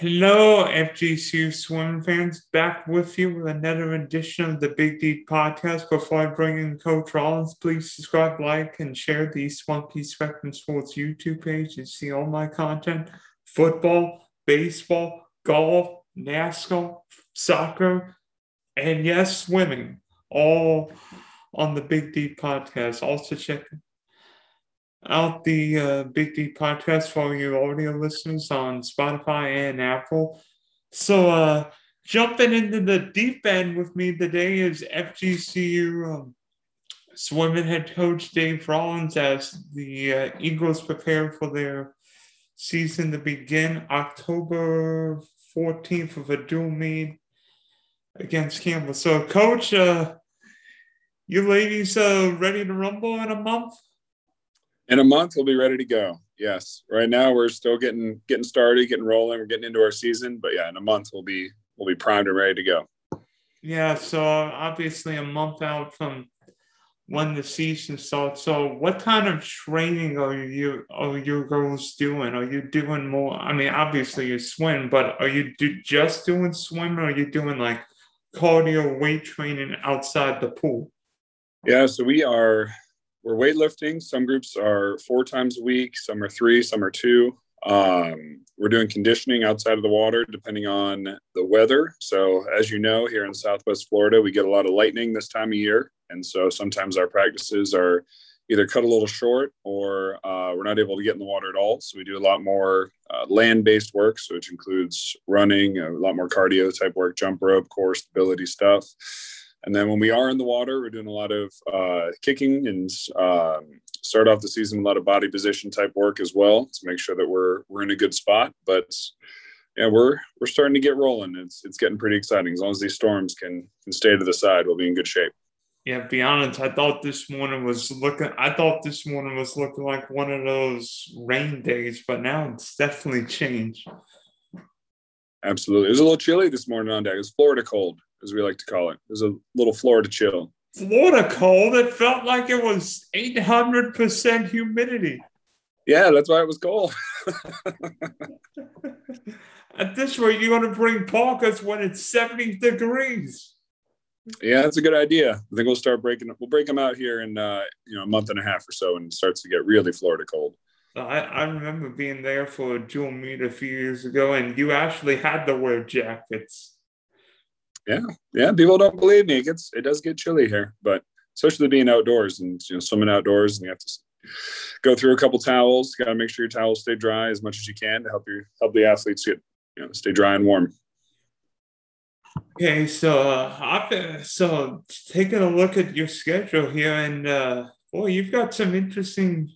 Hello, FGCU swim fans, back with you with another edition of the Big D podcast. Before I bring in Coach Rollins, please subscribe, like, and share the Spunky Spectrum Sports YouTube page to see all my content football, baseball, golf, NASCAR, soccer, and yes, swimming, all on the Big D podcast. Also, check out the uh, Big D podcast for you audio listeners on Spotify and Apple. So, uh, jumping into the deep end with me today is FGCU um, swimming head coach Dave Rollins as the uh, Eagles prepare for their season to begin October 14th with a dual meet against Campbell. So, coach, uh, you ladies uh, ready to rumble in a month? In a month we'll be ready to go. Yes. Right now we're still getting getting started getting rolling. We're getting into our season but yeah in a month we'll be we'll be primed and ready to go. Yeah so obviously a month out from when the season starts. So what kind of training are you are you girls doing? Are you doing more i mean obviously you swim but are you do, just doing swim or are you doing like cardio weight training outside the pool? Yeah so we are we're weightlifting. Some groups are four times a week, some are three, some are two. Um, we're doing conditioning outside of the water depending on the weather. So, as you know, here in Southwest Florida, we get a lot of lightning this time of year. And so sometimes our practices are either cut a little short or uh, we're not able to get in the water at all. So, we do a lot more uh, land based work, so which includes running, a lot more cardio type work, jump rope, core stability stuff. And then when we are in the water, we're doing a lot of uh, kicking and um, start off the season with a lot of body position type work as well to make sure that we're we're in a good spot. But yeah, we're we're starting to get rolling. It's it's getting pretty exciting. As long as these storms can can stay to the side, we'll be in good shape. Yeah, be honest. I thought this morning was looking. I thought this morning was looking like one of those rain days, but now it's definitely changed. Absolutely, it was a little chilly this morning on deck. It's Florida cold as we like to call it. There's a little Florida chill. Florida cold. It felt like it was 800% humidity. Yeah, that's why it was cold. At this rate, you're going to bring parkas when it's 70 degrees. Yeah, that's a good idea. I think we'll start breaking. We'll break them out here in uh, you know a month and a half or so, and it starts to get really Florida cold. I, I remember being there for a dual meet a few years ago, and you actually had to wear jackets yeah, yeah. People don't believe me. It gets it does get chilly here, but especially being outdoors and you know swimming outdoors, and you have to go through a couple towels. You got to make sure your towels stay dry as much as you can to help your help the athletes get you know stay dry and warm. Okay, so uh, so taking a look at your schedule here, and uh, boy, you've got some interesting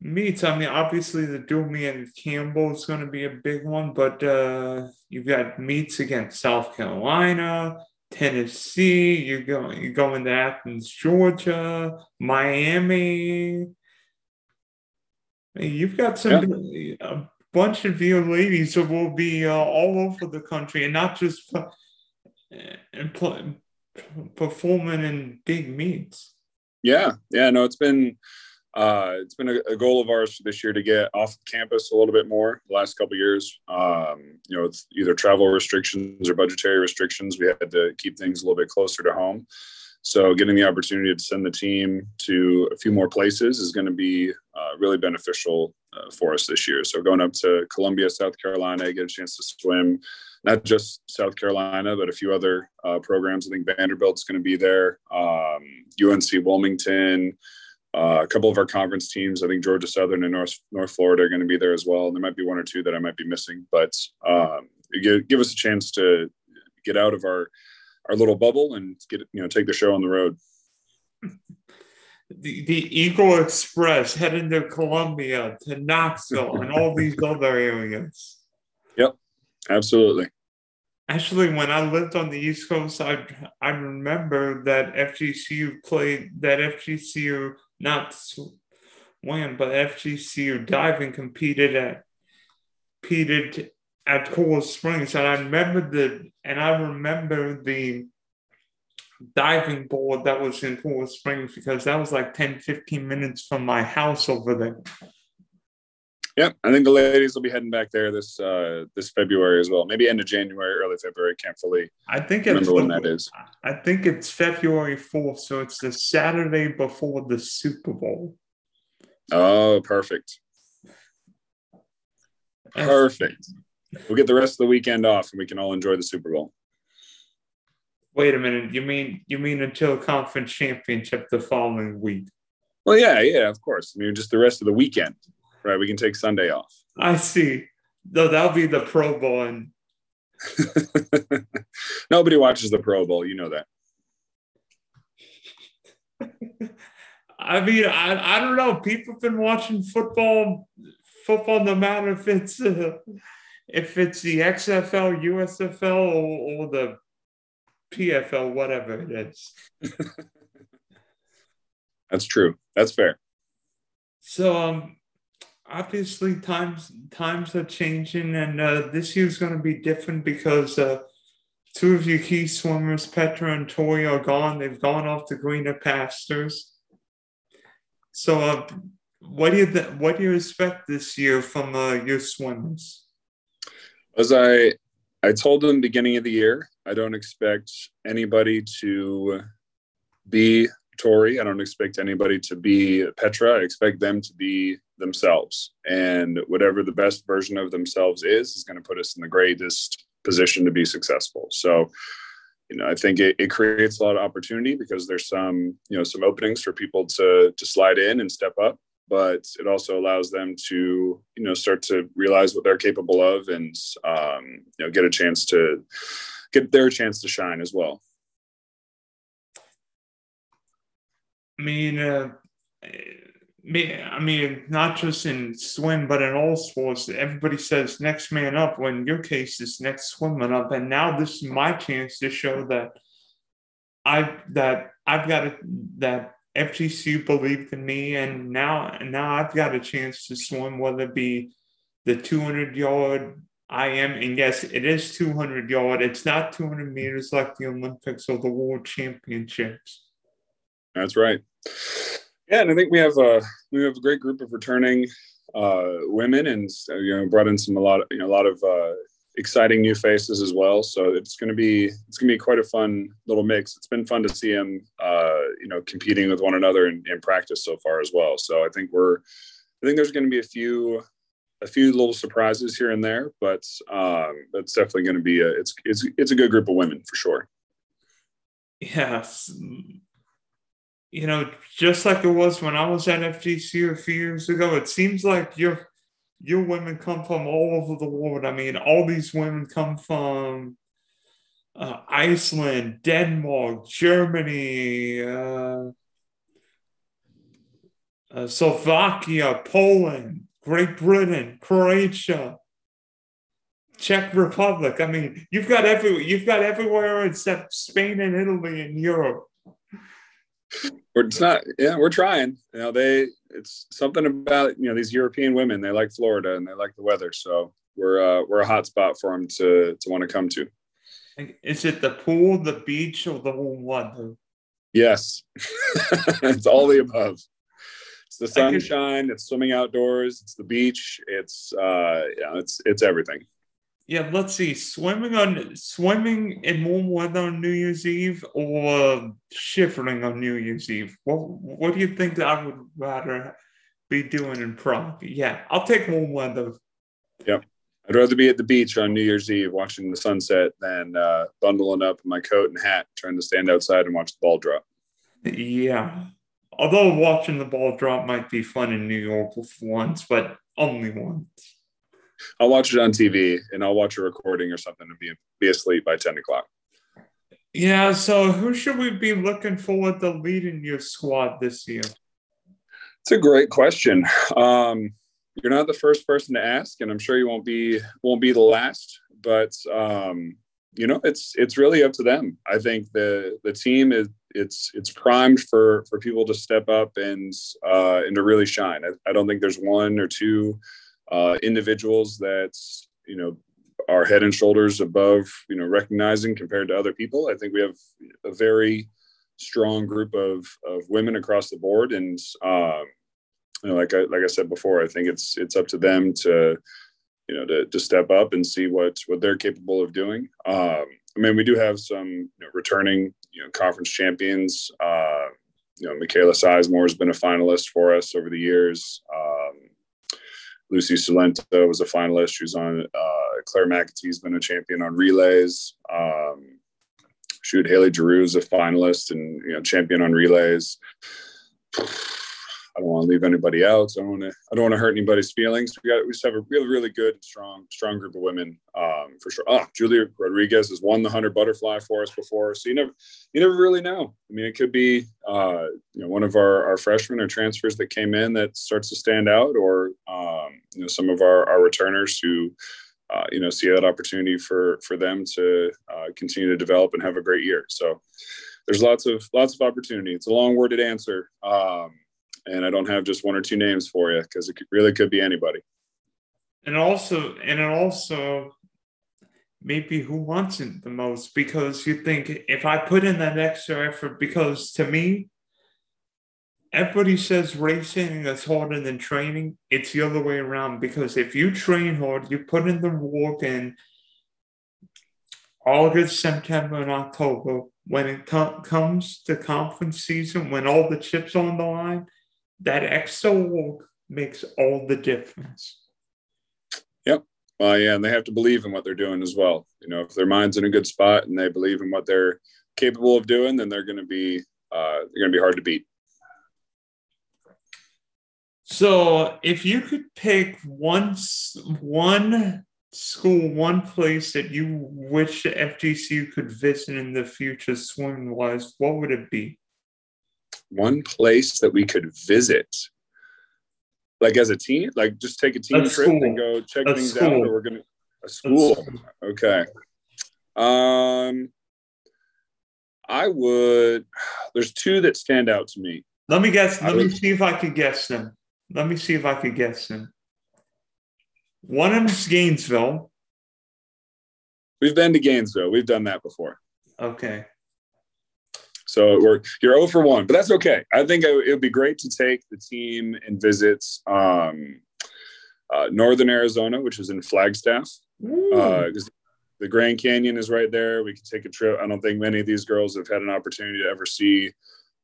meets. I mean, obviously the Doomy and Campbell is going to be a big one, but uh, you've got meets against South Carolina, Tennessee. You're going you're going to Athens, Georgia, Miami. You've got some a bunch of your ladies that will be uh, all over the country, and not just uh, performing in big meets. Yeah, yeah, no, it's been uh, it's been a, a, goal of ours this year to get off campus a little bit more. The last couple years, um, you know, with either travel restrictions or budgetary restrictions, we had to keep things a little bit closer to home. So, getting the opportunity to send the team to a few more places is going to be uh, really beneficial uh, for us this year. So, going up to Columbia, South Carolina, get a chance to swim not just South Carolina, but a few other uh, programs. I think Vanderbilt's going to be there, um, UNC Wilmington. Uh, a couple of our conference teams, I think Georgia Southern and North North Florida are going to be there as well. There might be one or two that I might be missing, but um, give, give us a chance to get out of our our little bubble and get you know take the show on the road. The, the Eagle Express heading to Columbia, to Knoxville, and all these other areas. Yep, absolutely. Actually, when I lived on the East Coast, I I remember that FGCU played that FGCU not swam, but FGCU diving competed at competed at Coral Springs, and I remember the and I remember the diving board that was in Coral Springs because that was like 10, 15 minutes from my house over there. Yep, I think the ladies will be heading back there this uh, this February as well. Maybe end of January, early February. Can't fully I think remember it's when that is. I think it's February fourth, so it's the Saturday before the Super Bowl. Oh, perfect, perfect. We'll get the rest of the weekend off, and we can all enjoy the Super Bowl. Wait a minute. You mean you mean until conference championship the following week? Well, yeah, yeah, of course. I mean, just the rest of the weekend, right? We can take Sunday off. I see. Though that'll be the Pro Bowl, and Nobody watches the Pro Bowl, you know that. I mean, I, I don't know. People have been watching football, football, no matter if it's uh, if it's the XFL, USFL, or, or the PFL, whatever it is. That's true. That's fair. So, um, obviously times times are changing, and uh, this year's going to be different because uh, two of your key swimmers, Petra and Tori, are gone. They've gone off to greener pastures. So, uh, what do you th- what do you expect this year from uh, your swimmers? As I I told them beginning of the year, I don't expect anybody to be Tori. I don't expect anybody to be Petra. I expect them to be themselves. And whatever the best version of themselves is, is going to put us in the greatest position to be successful. So, you know, I think it, it creates a lot of opportunity because there's some, you know, some openings for people to to slide in and step up. But it also allows them to, you know, start to realize what they're capable of and, um, you know, get a chance to get their chance to shine as well. I mean, uh, I mean, not just in swim, but in all sports, everybody says next man up. When your case, is next swimmer up, and now this is my chance to show that I that I've got a, that FGC believed in me, and now now I've got a chance to swim, whether it be the 200 yard IM, and yes, it is 200 yard. It's not 200 meters like the Olympics or the World Championships. That's right. Yeah, and I think we have a we have a great group of returning uh, women, and you know, brought in some a lot of you know a lot of uh, exciting new faces as well. So it's going to be it's going to be quite a fun little mix. It's been fun to see them, uh, you know, competing with one another in, in practice so far as well. So I think we're I think there's going to be a few a few little surprises here and there, but um, definitely going to be a it's it's it's a good group of women for sure. Yes, you know, just like it was when I was at FGC a few years ago, it seems like your your women come from all over the world. I mean, all these women come from uh, Iceland, Denmark, Germany, uh, uh, Slovakia, Poland, Great Britain, Croatia, Czech Republic. I mean, you've got every you've got everywhere except Spain and Italy and Europe we're it's not yeah we're trying. You know they it's something about you know these european women they like florida and they like the weather. So we're uh we're a hot spot for them to to want to come to. Is it the pool the beach or the warm water yes. It's all the above. It's the sunshine it's swimming outdoors it's the beach it's uh yeah it's it's everything yeah, let's see. Swimming on swimming in warm weather on New Year's Eve or shivering on New Year's Eve. What What do you think that I would rather be doing in Prague? Yeah, I'll take warm weather. Yep, I'd rather be at the beach on New Year's Eve watching the sunset than uh, bundling up in my coat and hat, trying to stand outside and watch the ball drop. Yeah, although watching the ball drop might be fun in New York once, but only once. I'll watch it on TV and I'll watch a recording or something and be be asleep by ten o'clock. Yeah. So who should we be looking forward to leading your squad this year? It's a great question. Um, you're not the first person to ask, and I'm sure you won't be won't be the last. But um, you know, it's it's really up to them. I think the the team is it's it's primed for for people to step up and uh, and to really shine. I, I don't think there's one or two uh, individuals that you know are head and shoulders above you know recognizing compared to other people. I think we have a very strong group of of women across the board, and um, you know, like I like I said before, I think it's it's up to them to you know to, to step up and see what what they're capable of doing. Um, I mean, we do have some you know, returning you know conference champions. Uh, you know, Michaela Sizemore has been a finalist for us over the years. Um, Lucy Salento was a finalist. She was on uh, Claire McAtee's been a champion on relays. Um, shoot, Haley Giroux is a finalist and you know champion on relays. I don't want to leave anybody out. I don't want to. I don't want to hurt anybody's feelings. We got. We just have a really, really good, strong, strong group of women, um, for sure. Oh, Julia Rodriguez has won the hundred butterfly for us before, so you never, you never really know. I mean, it could be, uh, you know, one of our our freshmen or transfers that came in that starts to stand out, or um, you know, some of our our returners who. Uh, you know, see that opportunity for for them to uh, continue to develop and have a great year. So, there's lots of lots of opportunity. It's a long worded answer, um, and I don't have just one or two names for you because it could, really could be anybody. And also, and it also maybe who wants it the most because you think if I put in that extra effort, because to me, everybody says racing is harder than training. It's the other way around because if you train hard, you put in the work in August, September, and October. When it co- comes to conference season, when all the chips on the line, that extra work makes all the difference. Yep. Well, yeah, and they have to believe in what they're doing as well. You know, if their mind's in a good spot and they believe in what they're capable of doing, then they're going to be uh, they're going to be hard to beat. So, if you could pick one one school, one place that you wish the FGCU could visit in the future, swimming wise, what would it be? One place that we could visit, like as a team, like just take a team trip and go check things out, or we're gonna a school. Okay. Um, I would. There's two that stand out to me. Let me guess. I Let me would- see if I could guess them. Let me see if I could guess them. One of them's Gainesville. We've been to Gainesville. We've done that before. Okay. So we're you're 0 for one, but that's okay. I think it would be great to take the team and visit um, uh, Northern Arizona, which is in Flagstaff, because the Grand Canyon is right there. We could take a trip. I don't think many of these girls have had an opportunity to ever see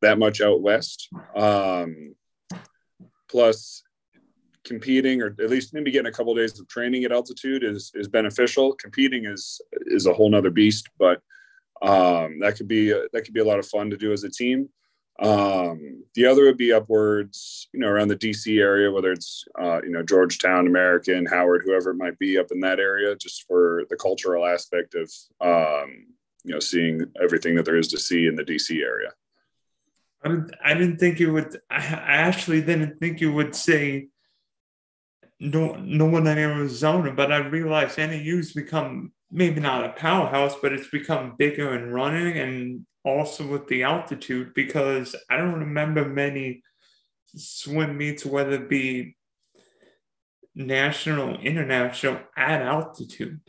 that much out west. Um, plus, competing or at least maybe getting a couple of days of training at altitude is is beneficial. Competing is is a whole nother beast, but um, that could be that could be a lot of fun to do as a team. Um, the other would be upwards, you know, around the DC area, whether it's uh, you know Georgetown, American, Howard, whoever it might be up in that area, just for the cultural aspect of um, you know seeing everything that there is to see in the DC area. I didn't, think you would. I, I actually didn't think you would say no, Northern Arizona, but I realized NAU's become maybe not a powerhouse, but it's become bigger and running and also with the altitude because I don't remember many swim meets, whether it be national, international, at altitude.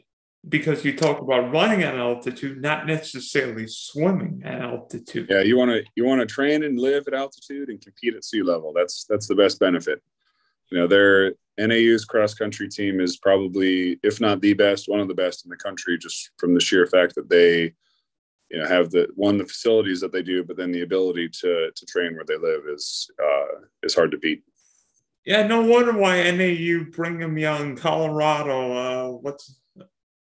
Because you talk about running at altitude, not necessarily swimming at altitude. Yeah, you want to you want to train and live at altitude and compete at sea level. That's that's the best benefit. You know, their NAU's cross country team is probably, if not the best, one of the best in the country, just from the sheer fact that they, you know, have the one the facilities that they do, but then the ability to to train where they live is uh, is hard to beat. Yeah, no wonder why NAU, Brigham Young, Colorado, uh, what's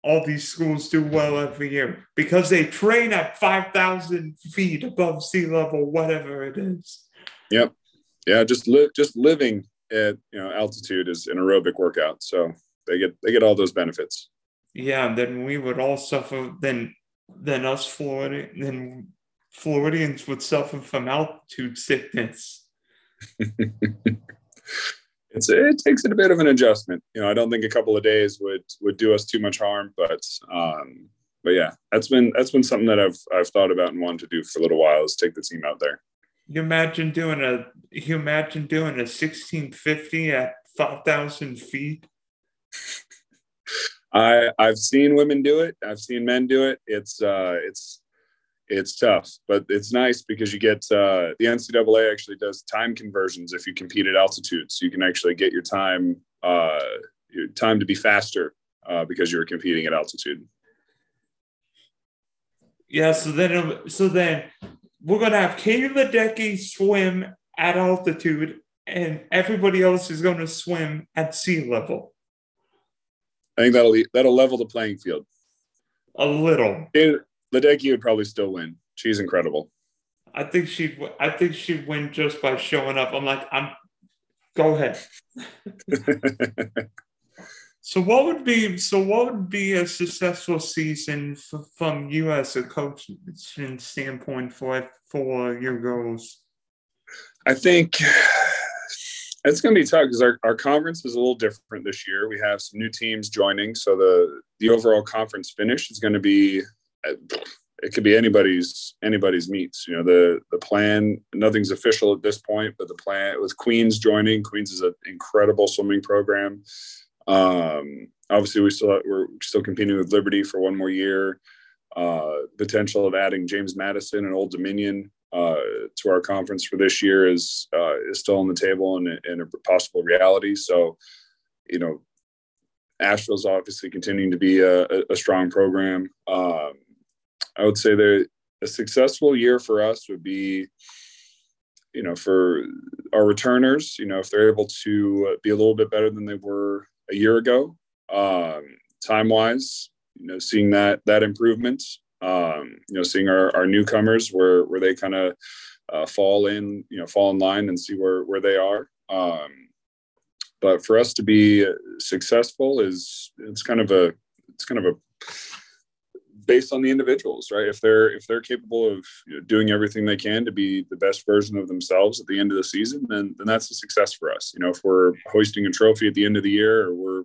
all these schools do well every year because they train at 5,000 feet above sea level, whatever it is. Yep. Yeah, just live just living at you know altitude is an aerobic workout. So they get they get all those benefits. Yeah, then we would all suffer, then, then us Florida, then Floridians would suffer from altitude sickness. it's it takes it a bit of an adjustment. You know, I don't think a couple of days would would do us too much harm, but um, but yeah, that's been that's been something that I've I've thought about and wanted to do for a little while is take the team out there. You imagine doing a, you imagine doing a 1650 at 5,000 feet. I I've seen women do it. I've seen men do it. It's uh it's it's tough, but it's nice because you get uh, the NCAA actually does time conversions if you compete at altitude, so you can actually get your time uh, your time to be faster uh, because you're competing at altitude. Yeah, so then so then we're gonna have Katie Ledecky swim at altitude, and everybody else is gonna swim at sea level. I think that'll that'll level the playing field. A little. Ledecky would probably still win. She's incredible. I think she'd. I think she'd win just by showing up. I'm like, I'm. Go ahead. so what would be? So what would be a successful season for, from you as a coaching standpoint for for your girls? I think it's going to be tough because our, our conference is a little different this year. We have some new teams joining, so the the overall conference finish is going to be it could be anybody's anybody's meets. You know, the the plan nothing's official at this point, but the plan with Queens joining. Queens is an incredible swimming program. Um, obviously, we still we're still competing with Liberty for one more year. Uh, potential of adding James Madison and Old Dominion uh, to our conference for this year is uh, is still on the table and, and a possible reality. So, you know, Asheville's obviously continuing to be a, a strong program. Um, I would say that a successful year for us would be, you know, for our returners, you know, if they're able to be a little bit better than they were a year ago, um, time wise, you know, seeing that that improvement, um, you know, seeing our, our newcomers where where they kind of uh, fall in, you know, fall in line and see where where they are. Um, but for us to be successful is it's kind of a it's kind of a based on the individuals right? If they're if they're capable of you know, doing everything they can to be the best version of themselves at the end of the season then then that's a success for us. You know if we're hoisting a trophy at the end of the year or we're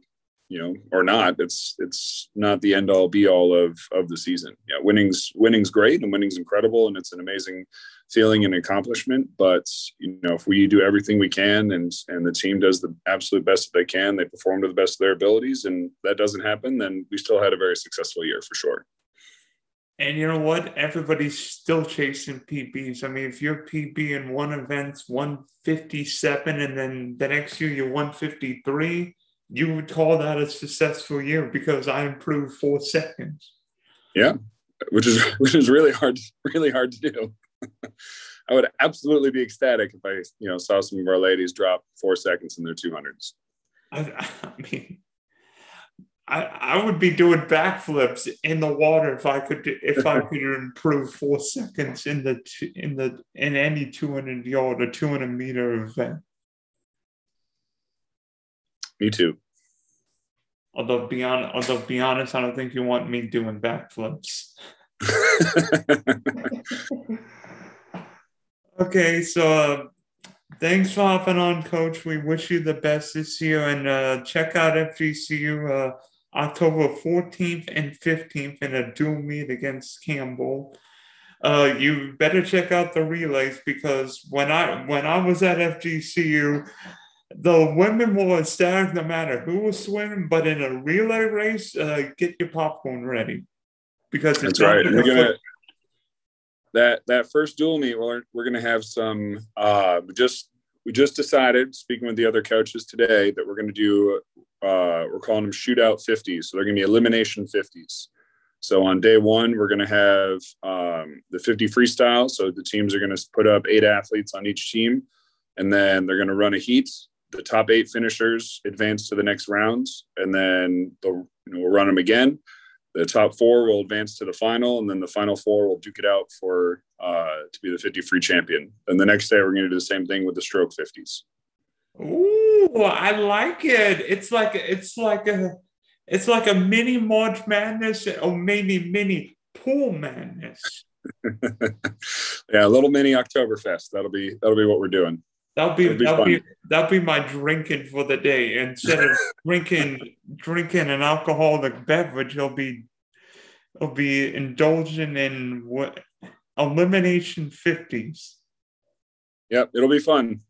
you know or not it's it's not the end all be all of of the season. Yeah winning's winning's great and winning's incredible and it's an amazing feeling and accomplishment but you know if we do everything we can and and the team does the absolute best that they can they perform to the best of their abilities and that doesn't happen then we still had a very successful year for sure and you know what? Everybody's still chasing PBs. I mean, if you're PB in one event's 157 and then the next year you're 153, you would call that a successful year because I improved four seconds. Yeah, which is which is really hard, really hard to do. I would absolutely be ecstatic if I, you know, saw some of our ladies drop four seconds in their 200s. I, I mean, I, I would be doing backflips in the water if I could if I could improve four seconds in the in the in any 200 yard or 200 meter event. Me too. Although be on, although be honest, I don't think you want me doing backflips. okay, so uh, thanks for hopping on, Coach. We wish you the best this year, and uh, check out FGCU. Uh, October 14th and 15th in a dual meet against Campbell. Uh, you better check out the relays because when I when I was at FGCU, the women were ecstatic no matter who was swimming. But in a relay race, uh, get your popcorn ready because it's that's right. We're gonna that that first dual meet. We're we're gonna have some. Uh, just we just decided, speaking with the other coaches today, that we're gonna do uh, we're calling them shootout 50s. So they're going to be elimination 50s. So on day one, we're going to have um, the 50 freestyle. So the teams are going to put up eight athletes on each team, and then they're going to run a heat. The top eight finishers advance to the next rounds, and then they'll, you know, we'll run them again. The top four will advance to the final, and then the final four will duke it out for uh, to be the 50 free champion. And the next day, we're going to do the same thing with the stroke 50s. Ooh, I like it. It's like it's like a it's like a mini March Madness or maybe mini pool madness. yeah, a little mini Oktoberfest. That'll be that'll be what we're doing. That'll be that'll be, that'll be, that'll be my drinking for the day. Instead of drinking drinking an alcoholic beverage, he'll be he'll be indulging in what elimination fifties. Yep, it'll be fun.